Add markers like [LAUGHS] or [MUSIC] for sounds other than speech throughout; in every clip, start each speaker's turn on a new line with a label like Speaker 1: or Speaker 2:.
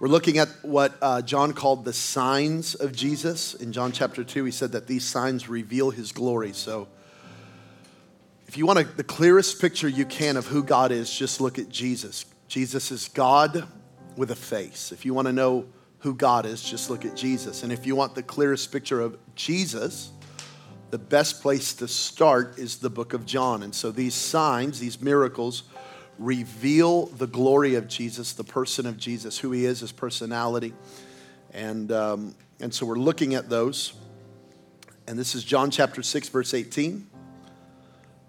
Speaker 1: We're looking at what uh, John called the signs of Jesus. In John chapter 2, he said that these signs reveal his glory. So, if you want a, the clearest picture you can of who God is, just look at Jesus. Jesus is God with a face. If you want to know who God is, just look at Jesus. And if you want the clearest picture of Jesus, the best place to start is the book of John. And so these signs, these miracles, reveal the glory of Jesus, the person of Jesus, who he is, his personality. And, um, and so we're looking at those. And this is John chapter 6, verse 18.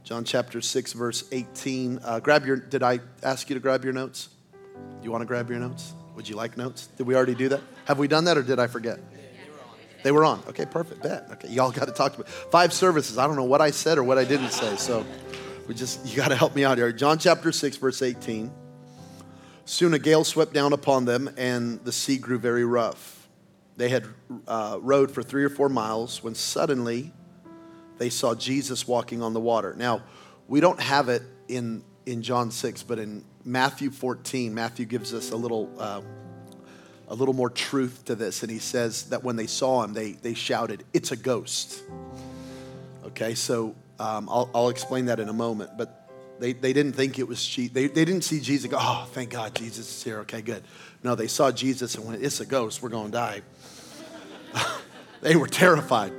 Speaker 1: John chapter 6, verse 18. Uh, grab your, did I ask you to grab your notes? Do you want to grab your notes? Would you like notes? Did we already do that? Have we done that or did I forget? They were on. Okay, perfect. Bet. Okay, y'all got to talk to me. Five services. I don't know what I said or what I didn't say. So we just, you got to help me out here. John chapter 6, verse 18. Soon a gale swept down upon them, and the sea grew very rough. They had uh, rowed for three or four miles when suddenly they saw Jesus walking on the water. Now, we don't have it in, in John 6, but in Matthew 14, Matthew gives us a little, uh, a little more truth to this. And he says that when they saw him, they, they shouted, It's a ghost. Okay, so um, I'll, I'll, explain that in a moment. But they, they didn't think it was Jesus. They, they didn't see Jesus go, oh, thank God Jesus is here. Okay, good. No, they saw Jesus and went, it's a ghost. We're going to die. [LAUGHS] they were terrified.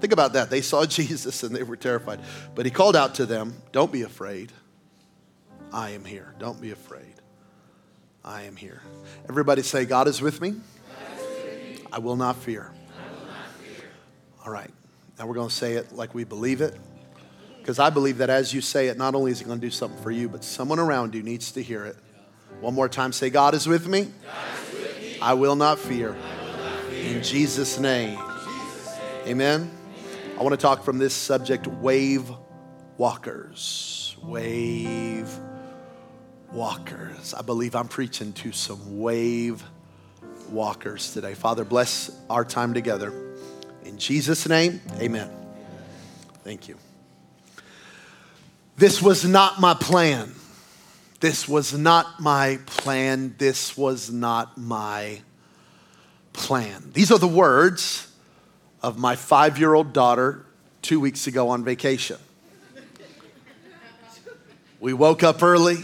Speaker 1: Think about that. They saw [LAUGHS] Jesus and they were terrified. But he called out to them, don't be afraid. I am here. Don't be afraid. I am here. Everybody say, God is with me. I will not fear. All right. Now we're going to say it like we believe it. Because I believe that as you say it, not only is it going to do something for you, but someone around you needs to hear it. One more time say, God is with me.
Speaker 2: Is with me.
Speaker 1: I, will not fear.
Speaker 2: will not fear.
Speaker 1: In Jesus' name.
Speaker 2: Jesus name.
Speaker 1: Amen. I want to talk from this subject wave walkers. Wave walkers. I believe I'm preaching to some wave walkers today. Father, bless our time together. In Jesus' name, amen. Thank you. This was not my plan. This was not my plan. This was not my plan. These are the words of my five year old daughter two weeks ago on vacation. We woke up early,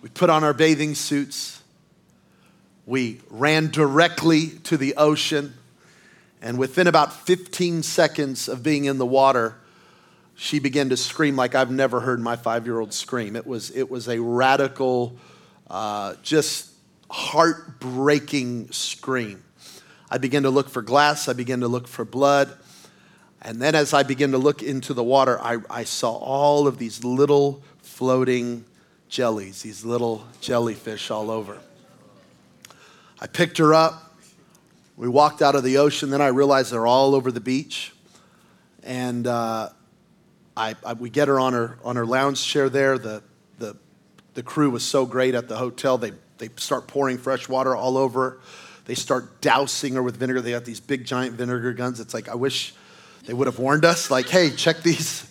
Speaker 1: we put on our bathing suits, we ran directly to the ocean, and within about 15 seconds of being in the water, she began to scream like I've never heard my five year old scream. It was, it was a radical, uh, just heartbreaking scream. I began to look for glass, I began to look for blood. And then as I began to look into the water, I, I saw all of these little floating jellies, these little jellyfish all over. I picked her up. We walked out of the ocean. Then I realized they're all over the beach. And uh, I, I, we get her on her on her lounge chair there. The, the, the crew was so great at the hotel. They, they start pouring fresh water all over her. They start dousing her with vinegar. They got these big giant vinegar guns. It's like, I wish they would have warned us. Like, hey, check these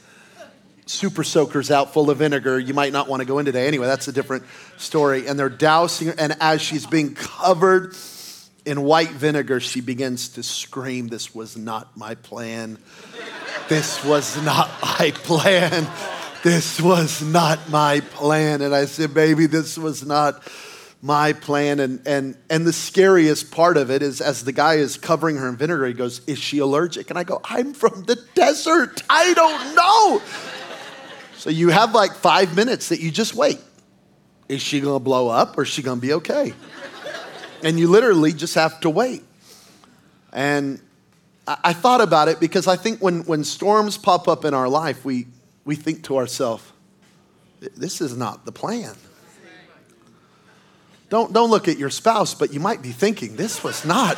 Speaker 1: super soakers out full of vinegar. You might not want to go in today. Anyway, that's a different story. And they're dousing her. And as she's being covered in white vinegar, she begins to scream, This was not my plan. This was not my plan. This was not my plan. And I said, Baby, this was not my plan. And, and, and the scariest part of it is as the guy is covering her in vinegar, he goes, Is she allergic? And I go, I'm from the desert. I don't know. So you have like five minutes that you just wait. Is she gonna blow up or is she gonna be okay? And you literally just have to wait. And I thought about it because I think when, when storms pop up in our life, we, we think to ourselves, this is not the plan. Don't, don't look at your spouse, but you might be thinking, this was not.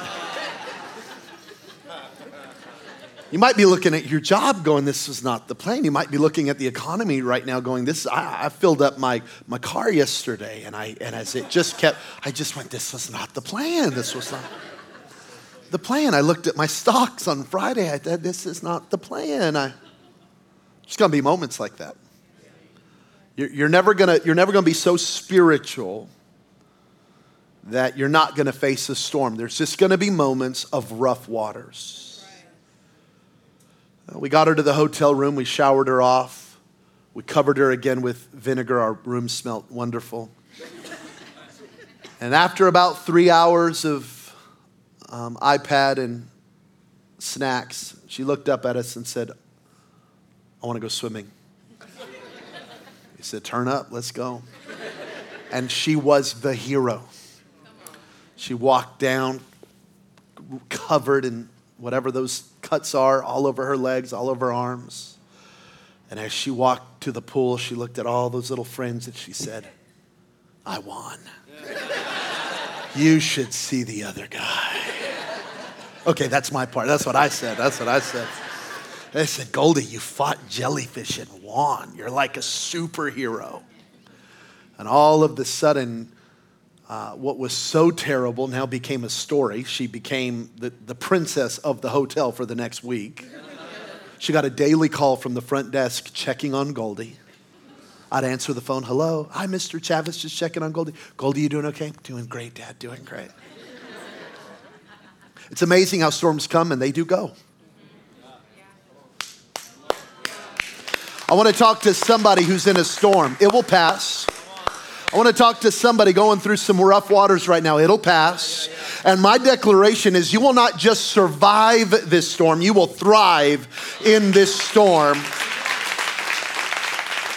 Speaker 1: You might be looking at your job going, this was not the plan. You might be looking at the economy right now going, this, I, I filled up my, my car yesterday and I, and as it just kept, I just went, this was not the plan. This was not the plan. I looked at my stocks on Friday. I said, this is not the plan. I, there's going to be moments like that. You're, you're never going to be so spiritual that you're not going to face a storm. There's just going to be moments of rough waters. Uh, We got her to the hotel room, we showered her off, we covered her again with vinegar. Our room smelt wonderful. and after about three hours of um, iPad and snacks, she looked up at us and said, I want to go swimming. He said, Turn up, let's go. And she was the hero. She walked down, covered in whatever those cuts are, all over her legs, all over her arms. And as she walked to the pool, she looked at all those little friends and she said, I won. You should see the other guy. Okay, that's my part. That's what I said. That's what I said. They said, Goldie, you fought jellyfish and won. You're like a superhero. And all of the sudden, uh, what was so terrible now became a story. She became the, the princess of the hotel for the next week. She got a daily call from the front desk checking on Goldie. I'd answer the phone, hello, hi, Mr. Chavez, just checking on Goldie. Goldie, you doing okay? Doing great, Dad, doing great. It's amazing how storms come and they do go. I want to talk to somebody who's in a storm. It will pass. I want to talk to somebody going through some rough waters right now. It'll pass. And my declaration is you will not just survive this storm, you will thrive in this storm.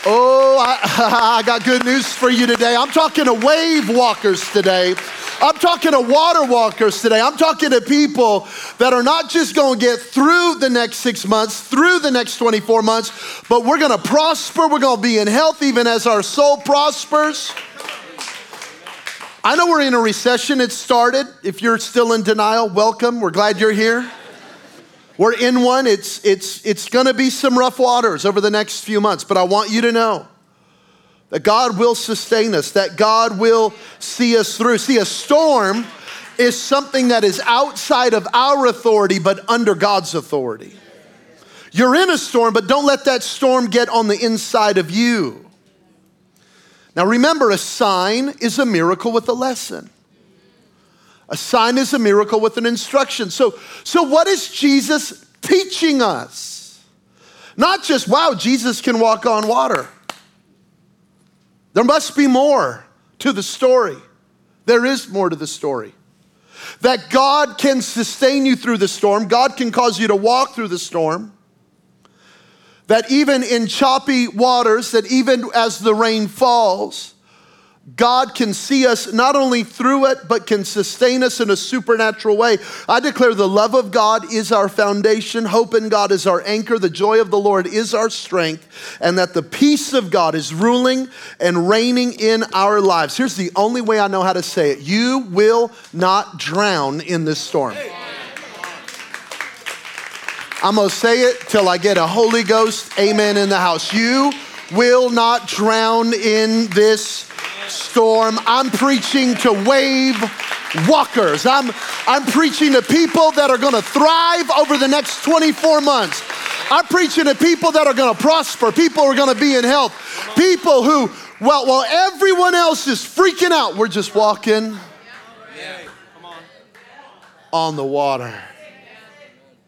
Speaker 1: Oh, I, [LAUGHS] I got good news for you today. I'm talking to wave walkers today. I'm talking to water walkers today. I'm talking to people that are not just going to get through the next six months, through the next 24 months, but we're going to prosper. We're going to be in health even as our soul prospers. I know we're in a recession. It started. If you're still in denial, welcome. We're glad you're here. We're in one. It's, it's, it's going to be some rough waters over the next few months, but I want you to know that God will sustain us, that God will see us through. See, a storm is something that is outside of our authority, but under God's authority. You're in a storm, but don't let that storm get on the inside of you. Now remember, a sign is a miracle with a lesson. A sign is a miracle with an instruction. So, so what is Jesus teaching us? Not just, wow, Jesus can walk on water. There must be more to the story. There is more to the story. That God can sustain you through the storm, God can cause you to walk through the storm. That even in choppy waters, that even as the rain falls, God can see us not only through it, but can sustain us in a supernatural way. I declare the love of God is our foundation, hope in God is our anchor, the joy of the Lord is our strength, and that the peace of God is ruling and reigning in our lives. Here's the only way I know how to say it you will not drown in this storm. I'm gonna say it till I get a Holy Ghost amen in the house. You will not drown in this storm. I'm preaching to wave walkers. I'm, I'm preaching to people that are gonna thrive over the next 24 months. I'm preaching to people that are gonna prosper, people who are gonna be in health, people who, well, while everyone else is freaking out, we're just walking on the water.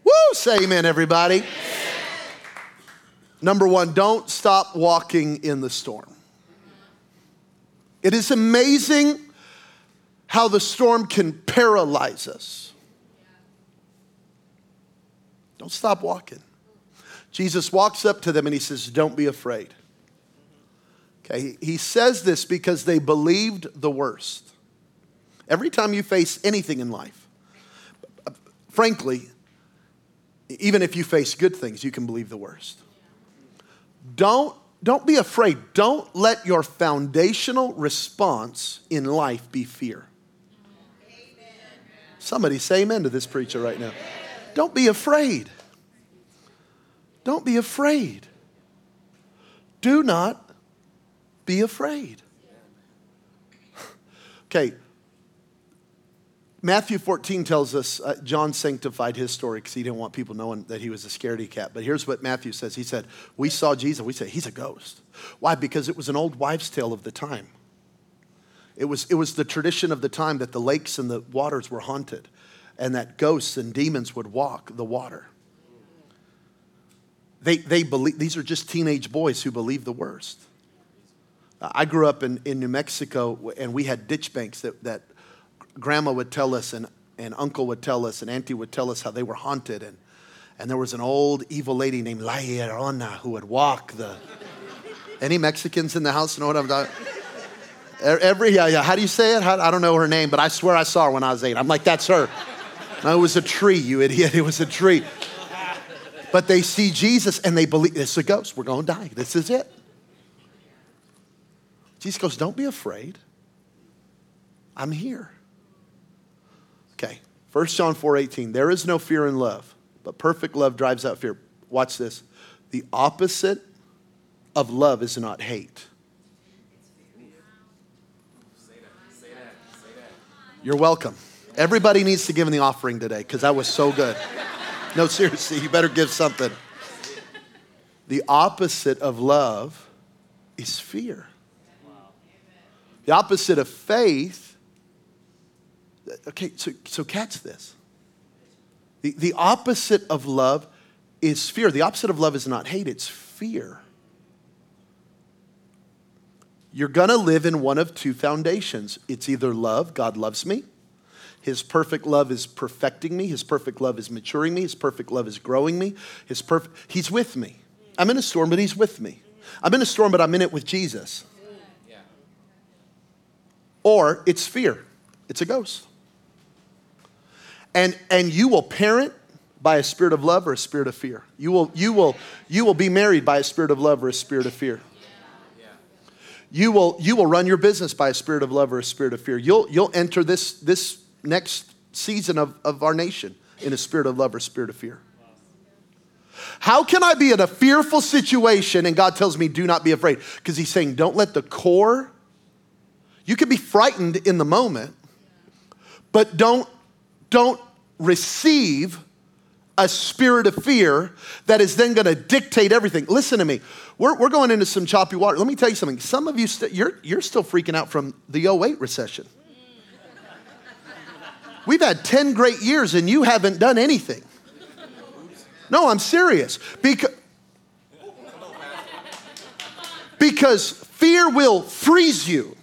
Speaker 1: Woo! Say amen, everybody. Number one, don't stop walking in the storm. It is amazing how the storm can paralyze us. Don't stop walking. Jesus walks up to them and he says, Don't be afraid. Okay, he says this because they believed the worst. Every time you face anything in life, frankly, even if you face good things, you can believe the worst. Don't, don't be afraid. Don't let your foundational response in life be fear. Somebody say amen to this preacher right now. Don't be afraid. Don't be afraid. Do not be afraid. [LAUGHS] Okay, Matthew 14 tells us uh, John sanctified his story because he didn't want people knowing that he was a scaredy cat. But here's what Matthew says He said, We saw Jesus. We said, He's a ghost. Why? Because it was an old wives' tale of the time. It was, it was the tradition of the time that the lakes and the waters were haunted and that ghosts and demons would walk the water. They, they believe, these are just teenage boys who believe the worst. I grew up in, in New Mexico and we had ditch banks that, that grandma would tell us and, and uncle would tell us and auntie would tell us how they were haunted. And, and there was an old evil lady named La Llorona who would walk the. Any Mexicans in the house know what I'm talking Every, yeah, yeah. How do you say it? How, I don't know her name, but I swear I saw her when I was eight. I'm like, that's her. No, it was a tree, you idiot. It was a tree. But they see Jesus and they believe it's a ghost. We're going to die. This is it. Jesus goes, Don't be afraid. I'm here. Okay. 1 John 4 18. There is no fear in love, but perfect love drives out fear. Watch this. The opposite of love is not hate. You're welcome. Everybody needs to give in the offering today because that was so good. No, seriously, you better give something. The opposite of love is fear. The opposite of faith, okay, so, so catch this. The, the opposite of love is fear. The opposite of love is not hate, it's fear. You're gonna live in one of two foundations. It's either love, God loves me. His perfect love is perfecting me. His perfect love is maturing me. His perfect love is growing me. His perfect, He's with me. I'm in a storm, but He's with me. I'm in a storm, but I'm in it with Jesus. Or it's fear. It's a ghost. And, and you will parent by a spirit of love or a spirit of fear. You will, you, will, you will be married by a spirit of love or a spirit of fear. You will, you will run your business by a spirit of love or a spirit of fear. You'll, you'll enter this, this next season of, of our nation in a spirit of love or spirit of fear. How can I be in a fearful situation and God tells me, do not be afraid? Because He's saying, don't let the core, you can be frightened in the moment, but don't, don't receive a spirit of fear that is then going to dictate everything. Listen to me. We're, we're going into some choppy water. Let me tell you something. Some of you, you st- you're, you're still freaking out from the 08 recession. We've had 10 great years and you haven't done anything. No, I'm serious. Because, because fear will freeze you.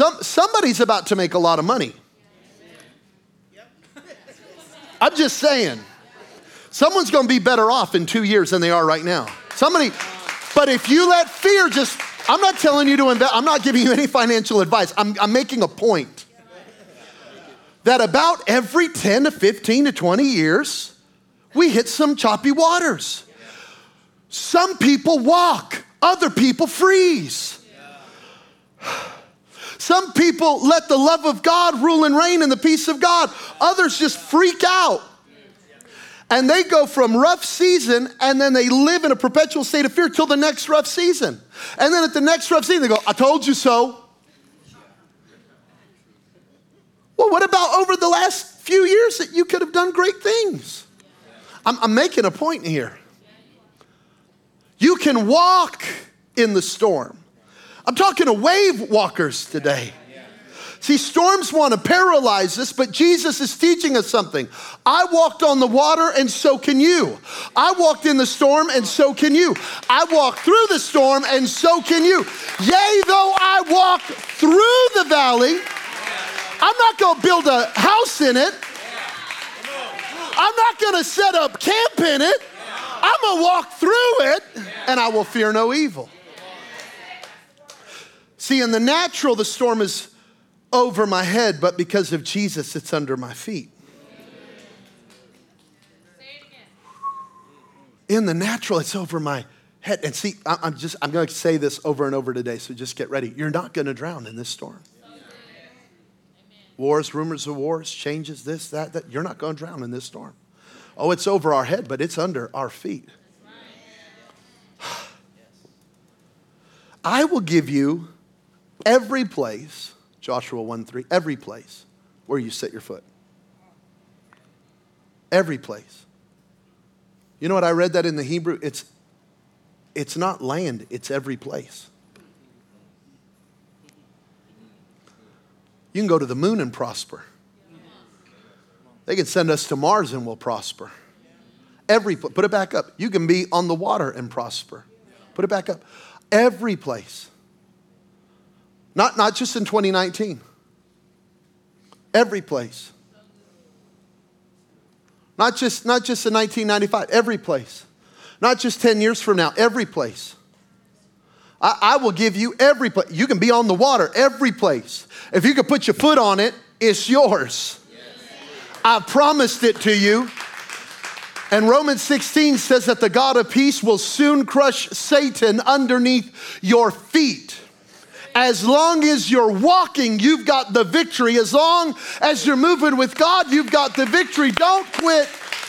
Speaker 1: Some, somebody's about to make a lot of money. I'm just saying. Someone's going to be better off in two years than they are right now. Somebody, but if you let fear just, I'm not telling you to invest, I'm not giving you any financial advice. I'm, I'm making a point that about every 10 to 15 to 20 years, we hit some choppy waters. Some people walk, other people freeze. Some people let the love of God rule and reign and the peace of God. Others just freak out. And they go from rough season and then they live in a perpetual state of fear till the next rough season. And then at the next rough season, they go, I told you so. Well, what about over the last few years that you could have done great things? I'm, I'm making a point here. You can walk in the storm. I'm talking to wave walkers today. See, storms want to paralyze us, but Jesus is teaching us something. I walked on the water, and so can you. I walked in the storm, and so can you. I walked through the storm, and so can you. Yea, though I walk through the valley, I'm not going to build a house in it. I'm not going to set up camp in it. I'm going to walk through it, and I will fear no evil. See, in the natural, the storm is over my head, but because of Jesus, it's under my feet. In the natural, it's over my head. And see, I'm just, I'm going to say this over and over today, so just get ready. You're not going to drown in this storm. Wars, rumors of wars, changes, this, that, that. You're not going to drown in this storm. Oh, it's over our head, but it's under our feet. [SIGHS] I will give you every place, Joshua 1 3, every place where you set your foot. Every place. You know what I read that in the Hebrew? It's it's not land, it's every place. You can go to the moon and prosper. They can send us to Mars and we'll prosper. Every put it back up. You can be on the water and prosper. Put it back up. Every place. Not, not just in 2019. Every place. Not just, not just in 1995, every place. Not just 10 years from now, every place. I, I will give you every place. You can be on the water, every place. If you could put your foot on it, it's yours. I promised it to you. And Romans 16 says that the God of peace will soon crush Satan underneath your feet. As long as you're walking, you've got the victory. As long as you're moving with God, you've got the victory. Don't quit.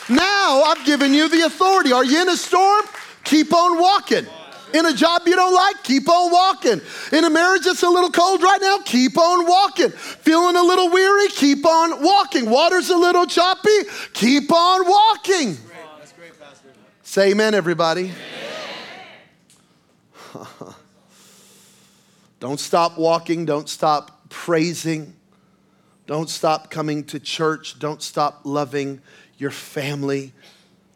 Speaker 1: Now I've given you the authority. Are you in a storm? Keep on walking. In a job you don't like, keep on walking. In a marriage that's a little cold right now, keep on walking. Feeling a little weary, keep on walking. Water's a little choppy, keep on walking. That's great, Pastor. Say amen, everybody. Amen. [LAUGHS] don't stop walking, don't stop praising, don't stop coming to church, don't stop loving your family.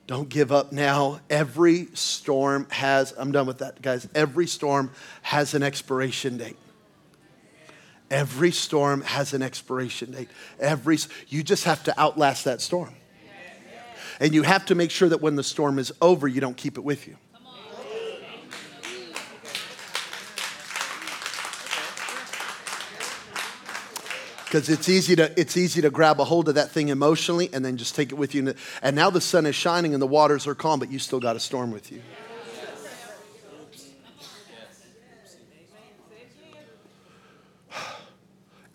Speaker 1: Don't give up now. Every storm has, I'm done with that, guys. Every storm has an expiration date. Every storm has an expiration date. Every, you just have to outlast that storm. And you have to make sure that when the storm is over, you don't keep it with you. Because it's easy to it's easy to grab a hold of that thing emotionally and then just take it with you. And now the sun is shining and the waters are calm but you still got a storm with you.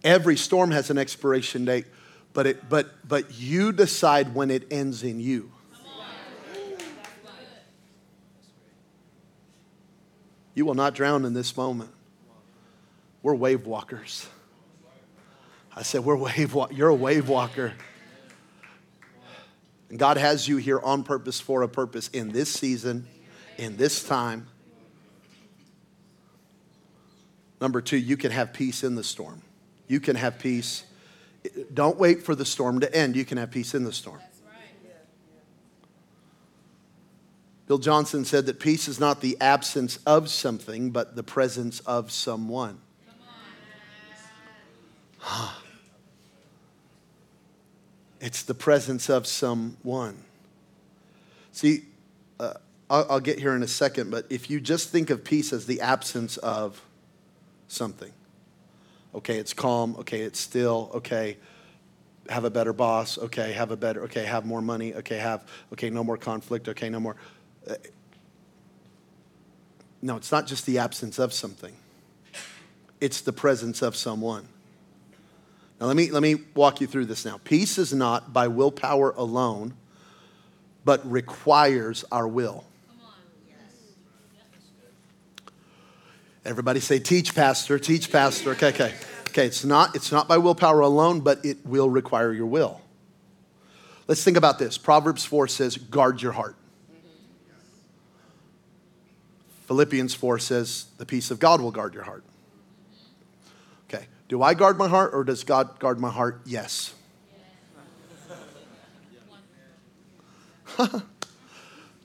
Speaker 1: Every storm has an expiration date but it but but you decide when it ends in you. You will not drown in this moment. We're wave walkers I said, We're wave walk- You're a wave walker. And God has you here on purpose for a purpose in this season, in this time. Number two, you can have peace in the storm. You can have peace. Don't wait for the storm to end. You can have peace in the storm. Bill Johnson said that peace is not the absence of something, but the presence of someone. It's the presence of someone. See, uh, I'll, I'll get here in a second, but if you just think of peace as the absence of something, okay, it's calm, okay, it's still, okay, have a better boss, okay, have a better, okay, have more money, okay, have, okay, no more conflict, okay, no more. Uh, no, it's not just the absence of something, it's the presence of someone. Now, let me, let me walk you through this now. Peace is not by willpower alone, but requires our will. Everybody say, teach, pastor, teach, pastor. Okay, okay. Okay, it's not, it's not by willpower alone, but it will require your will. Let's think about this. Proverbs 4 says, guard your heart. Philippians 4 says, the peace of God will guard your heart. Do I guard my heart or does God guard my heart? Yes. [LAUGHS]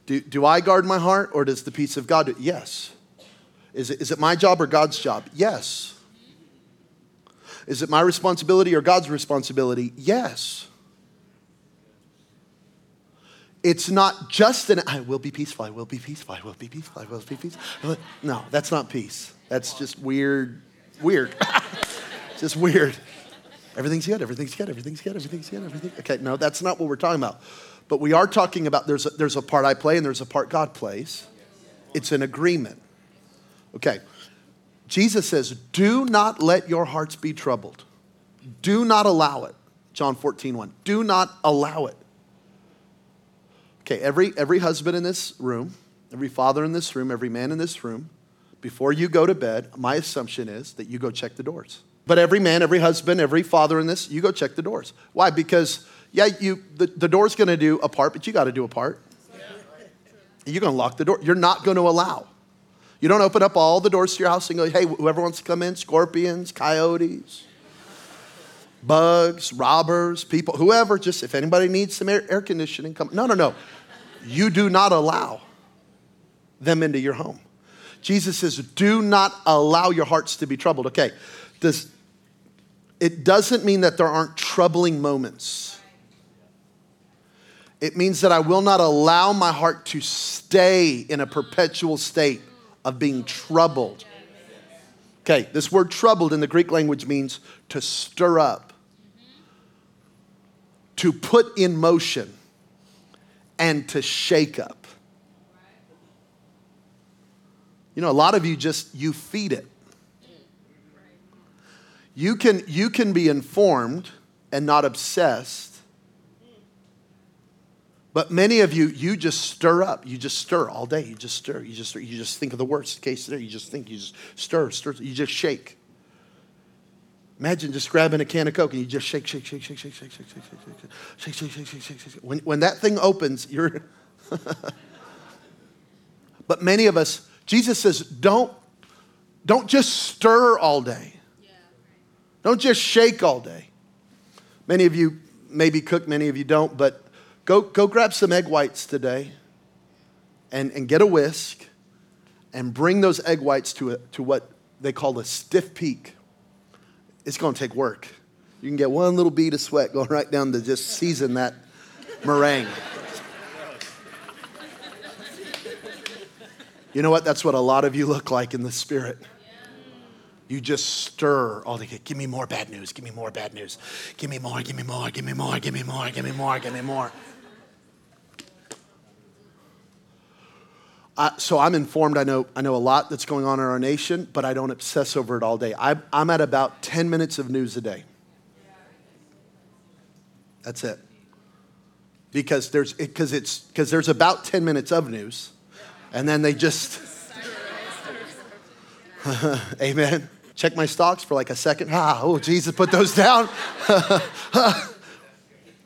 Speaker 1: do, do I guard my heart or does the peace of God do Yes. Is it, is it my job or God's job? Yes. Is it my responsibility or God's responsibility? Yes. It's not just an I will be peaceful, I will be peaceful, I will be peaceful, I will be peaceful. No, that's not peace. That's just weird, weird. [LAUGHS] just weird. Everything's good, everything's good, everything's good, everything's good, everything. Okay, no, that's not what we're talking about. But we are talking about there's a, there's a part I play and there's a part God plays. It's an agreement. Okay. Jesus says, Do not let your hearts be troubled. Do not allow it. John 14, 1. Do not allow it. Okay, every, every husband in this room, every father in this room, every man in this room, before you go to bed, my assumption is that you go check the doors. But every man, every husband, every father in this, you go check the doors. Why? Because, yeah, you, the, the door's gonna do a part, but you gotta do a part. You're gonna lock the door. You're not gonna allow. You don't open up all the doors to your house and go, hey, whoever wants to come in, scorpions, coyotes, bugs, robbers, people, whoever, just if anybody needs some air, air conditioning, come. No, no, no. You do not allow them into your home. Jesus says, do not allow your hearts to be troubled. Okay, does, it doesn't mean that there aren't troubling moments. It means that I will not allow my heart to stay in a perpetual state of being troubled. Okay, this word troubled in the Greek language means to stir up, to put in motion, and to shake up. You know, a lot of you just you feed it. You can you can be informed and not obsessed. But many of you, you just stir up. You just stir all day. You just stir. You just stir. You just think of the worst case there. You just think. You just stir, stir. You just shake. Imagine just grabbing a can of Coke and you just shake, shake, shake, shake, shake, shake, shake, shake, shake, shake, shake, shake, shake, shake, shake. When, when that thing opens, you're. but many of us, Jesus says, don't, don't just stir all day. Don't just shake all day. Many of you maybe cook, many of you don't, but go, go grab some egg whites today and, and get a whisk and bring those egg whites to, a, to what they call a stiff peak. It's to take work. You can get one little bead of sweat going right down to just season that meringue. You know what? That's what a lot of you look like in the spirit. You just stir all the give me more bad news, give me more bad news. Give me more, give me more, give me more, give me more, give me more, give me more. Uh, so I'm informed. I know, I know a lot that's going on in our nation, but I don't obsess over it all day. I, I'm at about 10 minutes of news a day. That's it. Because there's, because it's, because there's about 10 minutes of news, and then they just, [LAUGHS] amen. Check my stocks for like a second. Ah, oh, Jesus, put those down. [LAUGHS]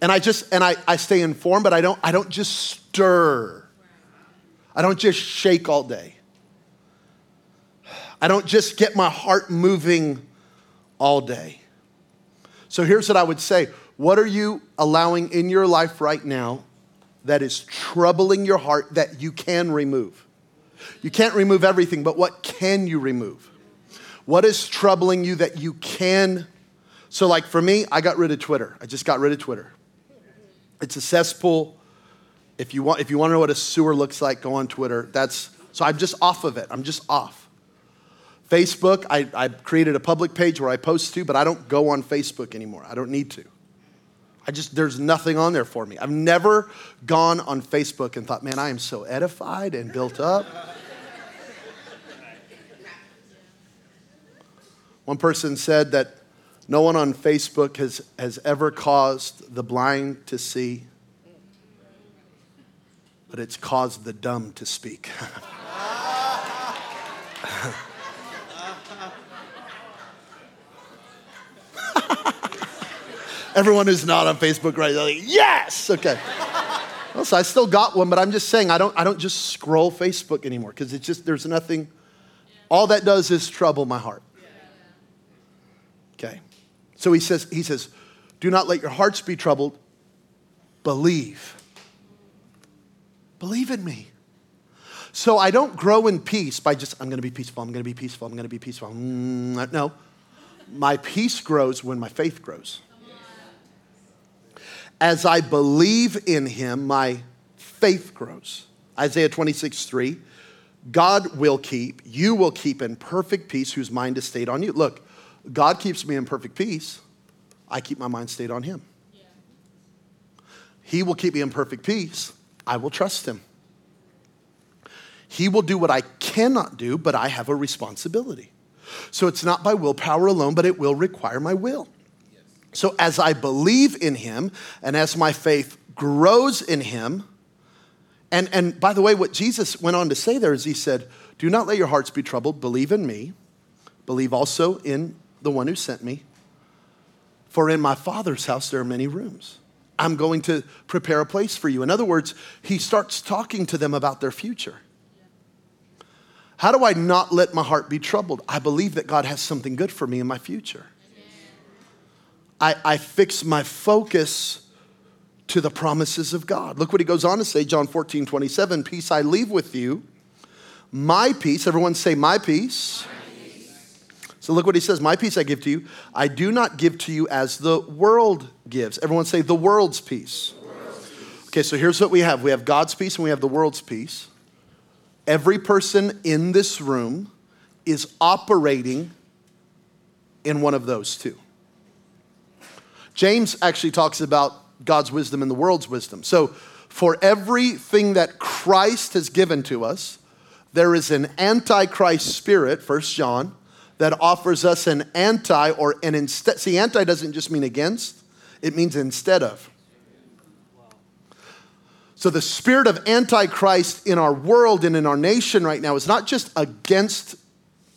Speaker 1: and I just, and I, I stay informed, but I don't, I don't just stir. I don't just shake all day. I don't just get my heart moving all day. So here's what I would say What are you allowing in your life right now that is troubling your heart that you can remove? You can't remove everything, but what can you remove? What is troubling you that you can? So, like for me, I got rid of Twitter. I just got rid of Twitter. It's a cesspool if you want, if you want to know what a sewer looks like, go on Twitter. That's so I'm just off of it. I'm just off. Facebook, I, I created a public page where I post to, but I don't go on Facebook anymore. I don't need to. I just, there's nothing on there for me. I've never gone on Facebook and thought, man, I am so edified and built up. One person said that no one on Facebook has, has ever caused the blind to see but it's caused the dumb to speak. [LAUGHS] Everyone who's not on Facebook right now, like, yes, okay. Well, so I still got one, but I'm just saying I don't, I don't just scroll Facebook anymore because it's just, there's nothing, all that does is trouble my heart. Okay. So he says, he says, do not let your hearts be troubled, believe. Believe in me. So I don't grow in peace by just, I'm going to be peaceful, I'm going to be peaceful, I'm going to be peaceful. Mm, no. My peace grows when my faith grows. As I believe in him, my faith grows. Isaiah 26, 3. God will keep, you will keep in perfect peace whose mind is stayed on you. Look, God keeps me in perfect peace. I keep my mind stayed on him. He will keep me in perfect peace. I will trust him. He will do what I cannot do, but I have a responsibility. So it's not by willpower alone, but it will require my will. So as I believe in him and as my faith grows in him, and, and by the way, what Jesus went on to say there is he said, Do not let your hearts be troubled. Believe in me. Believe also in the one who sent me. For in my Father's house there are many rooms. I'm going to prepare a place for you. In other words, he starts talking to them about their future. How do I not let my heart be troubled? I believe that God has something good for me in my future. I, I fix my focus to the promises of God. Look what he goes on to say, John 14, 27, peace I leave with you. My peace, everyone say, my peace. So look what he says, my peace I give to you. I do not give to you as the world gives. Everyone say, the world's peace. Okay, so here's what we have we have God's peace and we have the world's peace. Every person in this room is operating in one of those two. James actually talks about God's wisdom and the world's wisdom. So, for everything that Christ has given to us, there is an antichrist spirit, First John, that offers us an anti or an instead. See, anti doesn't just mean against, it means instead of. So, the spirit of antichrist in our world and in our nation right now is not just against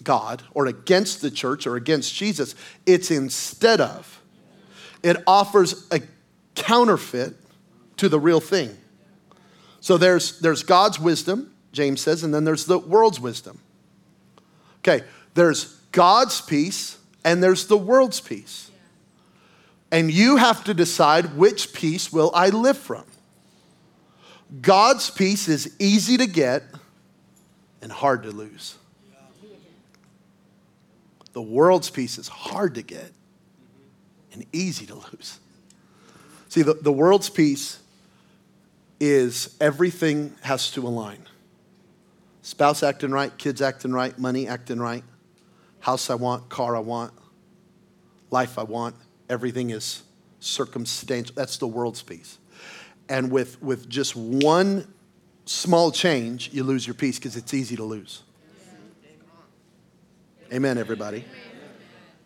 Speaker 1: God or against the church or against Jesus, it's instead of. It offers a counterfeit to the real thing. So there's, there's God's wisdom, James says, and then there's the world's wisdom. Okay, there's God's peace and there's the world's peace. And you have to decide which peace will I live from. God's peace is easy to get and hard to lose. The world's peace is hard to get and easy to lose. See, the, the world's peace is everything has to align. Spouse acting right, kids acting right, money acting right, house I want, car I want, life I want, everything is circumstantial. That's the world's peace. And with, with just one small change, you lose your peace because it's easy to lose. Amen, everybody.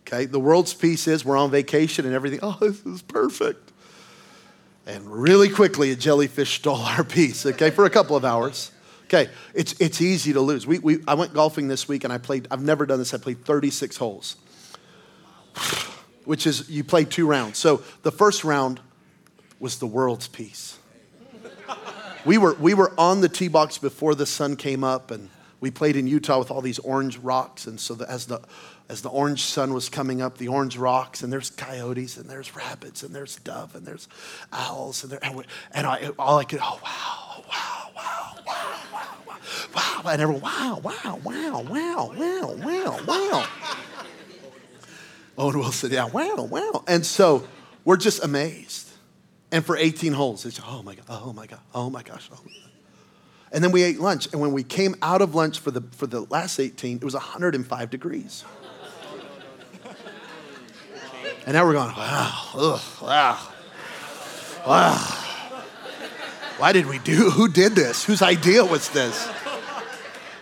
Speaker 1: Okay, the world's peace is we're on vacation and everything. Oh, this is perfect. And really quickly, a jellyfish stole our [LAUGHS] peace, okay, for a couple of hours. Okay, it's, it's easy to lose. We, we, I went golfing this week and I played, I've never done this, I played 36 holes, which is you play two rounds. So the first round was the world's peace. We were, we were on the tee box before the sun came up and we played in Utah with all these orange rocks. And so the, as, the, as the orange sun was coming up, the orange rocks, and there's coyotes, and there's rabbits, and there's dove, and there's owls, and, there, and, we, and I, all I could, oh, wow, wow, wow, wow, wow, wow, wow. And everyone, wow, wow, wow, wow, wow, wow, wow. Owen Wilson, yeah, wow, wow. And so we're just amazed. And for 18 holes, it's, oh my God, oh my God, oh my gosh, oh my. And then we ate lunch. And when we came out of lunch for the, for the last 18, it was 105 degrees. And now we're going, wow, ugh, wow, wow. Why did we do? Who did this? Whose idea was this?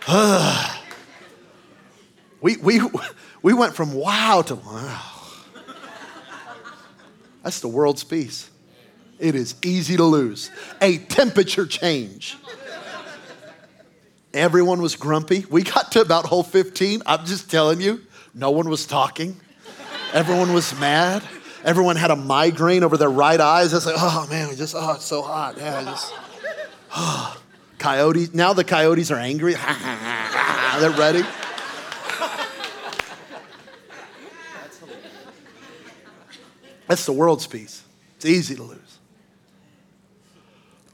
Speaker 1: Uh, [SIGHS] we, we, we went from wow to wow. That's the world's peace. It is easy to lose. A temperature change. Everyone was grumpy. We got to about hole 15. I'm just telling you, no one was talking. Everyone was mad. Everyone had a migraine over their right eyes. It's like, oh man, we just, oh, it's so hot. Yeah, just, [SIGHS] oh. Coyotes, now the coyotes are angry. [LAUGHS] They're ready. That's the world's peace. It's easy to lose.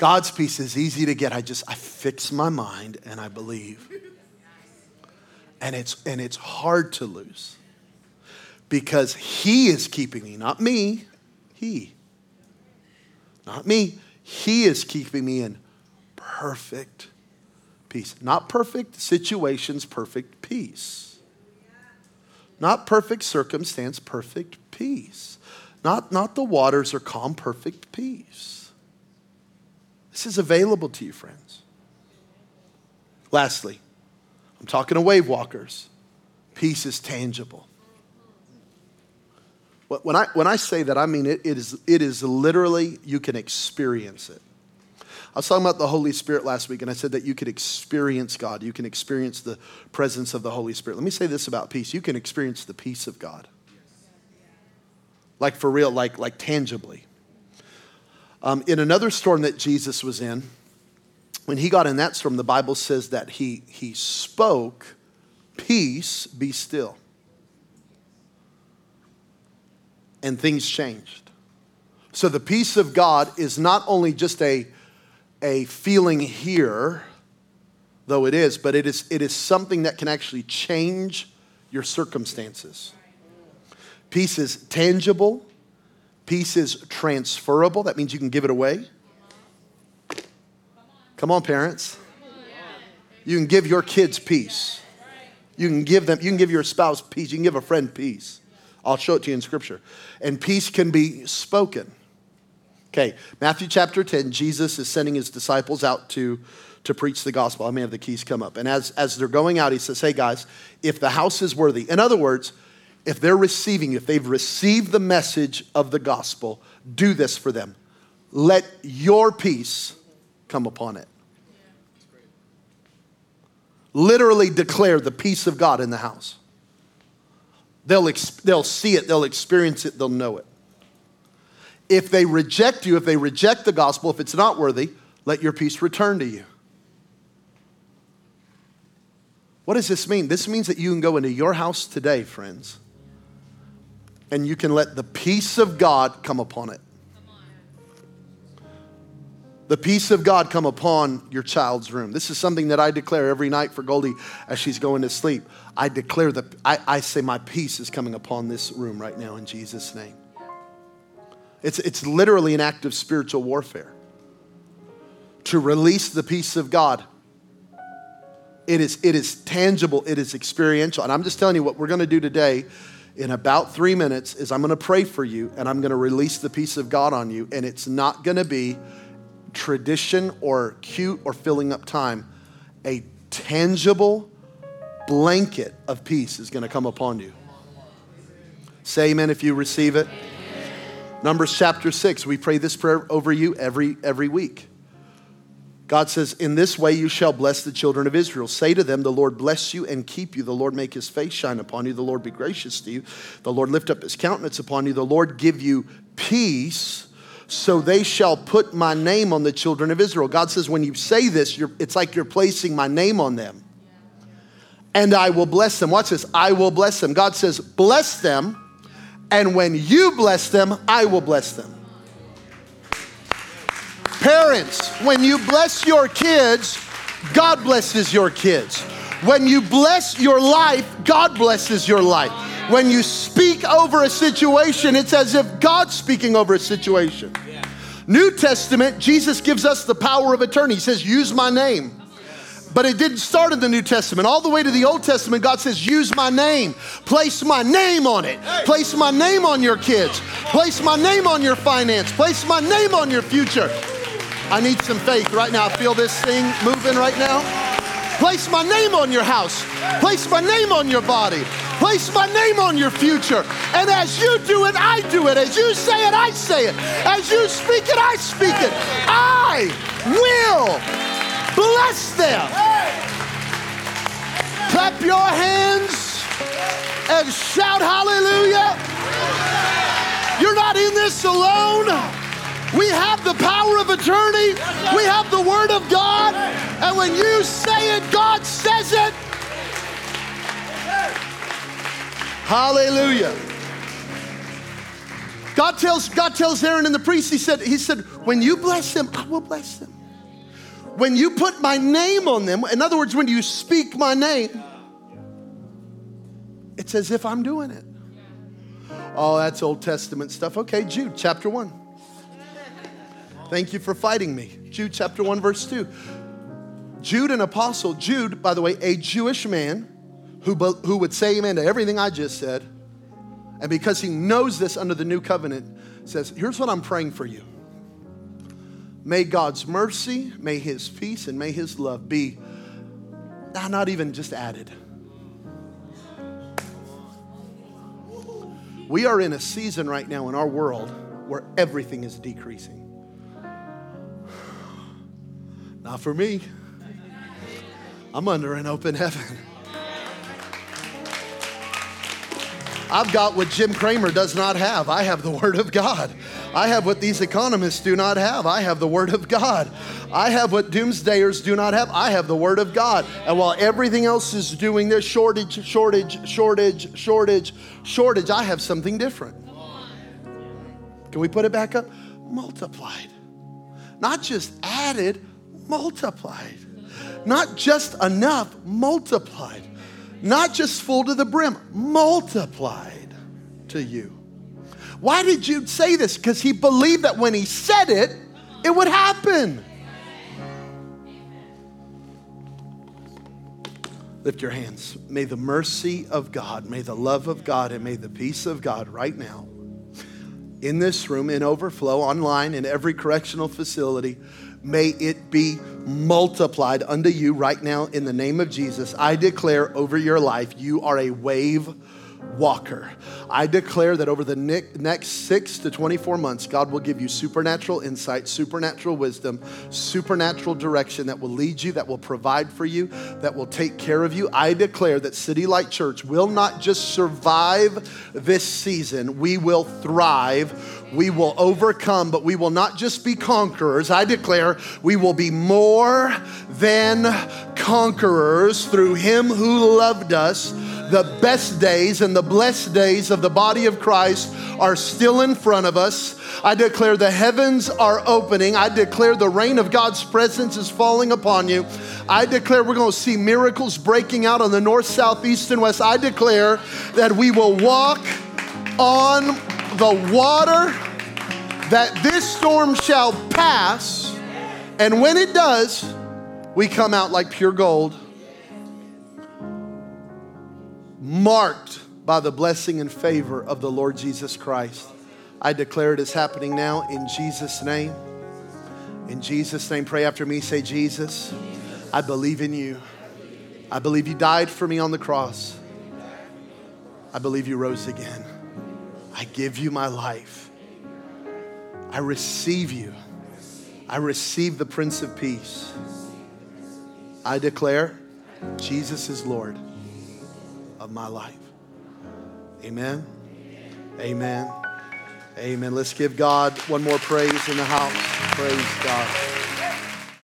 Speaker 1: God's peace is easy to get. I just I fix my mind and I believe. And it's and it's hard to lose. Because he is keeping me, not me. He. Not me. He is keeping me in perfect peace. Not perfect situations, perfect peace. Not perfect circumstance, perfect peace. Not, not the waters are calm, perfect peace. This is available to you, friends. Lastly, I'm talking to wave walkers. Peace is tangible. When I, when I say that, I mean it, it, is, it is literally, you can experience it. I was talking about the Holy Spirit last week, and I said that you could experience God. You can experience the presence of the Holy Spirit. Let me say this about peace you can experience the peace of God. Like for real, like, like tangibly. Um, in another storm that Jesus was in, when he got in that storm, the Bible says that he, he spoke, Peace, be still. and things changed. So the peace of God is not only just a, a feeling here, though it is, but it is, it is something that can actually change your circumstances. Peace is tangible, peace is transferable. That means you can give it away. Come on, parents. You can give your kids peace. You can give them, you can give your spouse peace. You can give a friend peace. I'll show it to you in scripture. And peace can be spoken. Okay, Matthew chapter 10, Jesus is sending his disciples out to, to preach the gospel. I may have the keys come up. And as, as they're going out, he says, Hey guys, if the house is worthy, in other words, if they're receiving, if they've received the message of the gospel, do this for them. Let your peace come upon it. Literally declare the peace of God in the house. They'll, they'll see it, they'll experience it, they'll know it. If they reject you, if they reject the gospel, if it's not worthy, let your peace return to you. What does this mean? This means that you can go into your house today, friends, and you can let the peace of God come upon it. The peace of God come upon your child's room. This is something that I declare every night for Goldie as she's going to sleep. I declare that I, I say my peace is coming upon this room right now in Jesus' name. It's, it's literally an act of spiritual warfare to release the peace of God. It is, it is tangible, it is experiential. And I'm just telling you what we're going to do today in about three minutes is I'm going to pray for you and I'm going to release the peace of God on you. And it's not going to be tradition or cute or filling up time. A tangible blanket of peace is going to come upon you. Say amen if you receive it. Numbers chapter 6, we pray this prayer over you every, every week. God says, In this way you shall bless the children of Israel. Say to them, The Lord bless you and keep you. The Lord make his face shine upon you. The Lord be gracious to you. The Lord lift up his countenance upon you. The Lord give you peace. So they shall put my name on the children of Israel. God says, when you say this, it's like you're placing my name on them. And I will bless them. Watch this. I will bless them. God says, bless them. And when you bless them, I will bless them. Parents, when you bless your kids, God blesses your kids. When you bless your life, God blesses your life. When you speak over a situation, it's as if God's speaking over a situation. New Testament, Jesus gives us the power of attorney. He says, Use my name. But it didn't start in the New Testament. All the way to the Old Testament, God says, Use my name. Place my name on it. Place my name on your kids. Place my name on your finance. Place my name on your future. I need some faith right now. I feel this thing moving right now. Place my name on your house. Place my name on your body. Place my name on your future. And as you do it, I do it. As you say it, I say it. As you speak it, I speak it. I will bless them. Clap your hands and shout hallelujah. You're not in this alone. We have the power of attorney. We have the word of God. And when you say it, God says it. Hallelujah. God tells, God tells Aaron and the priest, he said, he said, when you bless them, I will bless them. When you put my name on them, in other words, when you speak my name, it's as if I'm doing it. Oh, that's Old Testament stuff. Okay, Jude chapter 1. Thank you for fighting me. Jude chapter 1, verse 2. Jude, an apostle, Jude, by the way, a Jewish man who, who would say amen to everything I just said. And because he knows this under the new covenant, says, Here's what I'm praying for you. May God's mercy, may his peace, and may his love be not even just added. We are in a season right now in our world where everything is decreasing. Not for me. I'm under an open heaven. I've got what Jim Cramer does not have. I have the Word of God. I have what these economists do not have. I have the Word of God. I have what doomsdayers do not have. I have the Word of God. And while everything else is doing this shortage, shortage, shortage, shortage, shortage, I have something different. Can we put it back up? Multiplied. Not just added, multiplied. Not just enough, multiplied. Not just full to the brim, multiplied to you. Why did Jude say this? Because he believed that when he said it, it would happen. Lift your hands. May the mercy of God, may the love of God, and may the peace of God right now in this room, in overflow, online, in every correctional facility, may it be multiplied unto you right now in the name of Jesus. I declare over your life, you are a wave walker. I declare that over the next six to 24 months, God will give you supernatural insight, supernatural wisdom, supernatural direction that will lead you, that will provide for you, that will take care of you. I declare that City Light Church will not just survive this season, we will thrive. We will overcome, but we will not just be conquerors. I declare we will be more than conquerors through Him who loved us the best days and the blessed days of the body of Christ are still in front of us. I declare the heavens are opening. I declare the rain of God's presence is falling upon you. I declare we're going to see miracles breaking out on the north, south, east, and west. I declare that we will walk on the water, that this storm shall pass. And when it does, we come out like pure gold marked by the blessing and favor of the Lord Jesus Christ. I declare it is happening now in Jesus' name. In Jesus' name, pray after me. Say, Jesus, I believe in you. I believe you died for me on the cross. I believe you rose again. I give you my life. I receive you. I receive the Prince of Peace. I declare Jesus is Lord of my life. Amen. Amen. Amen. Let's give God one more praise in the house. Praise God.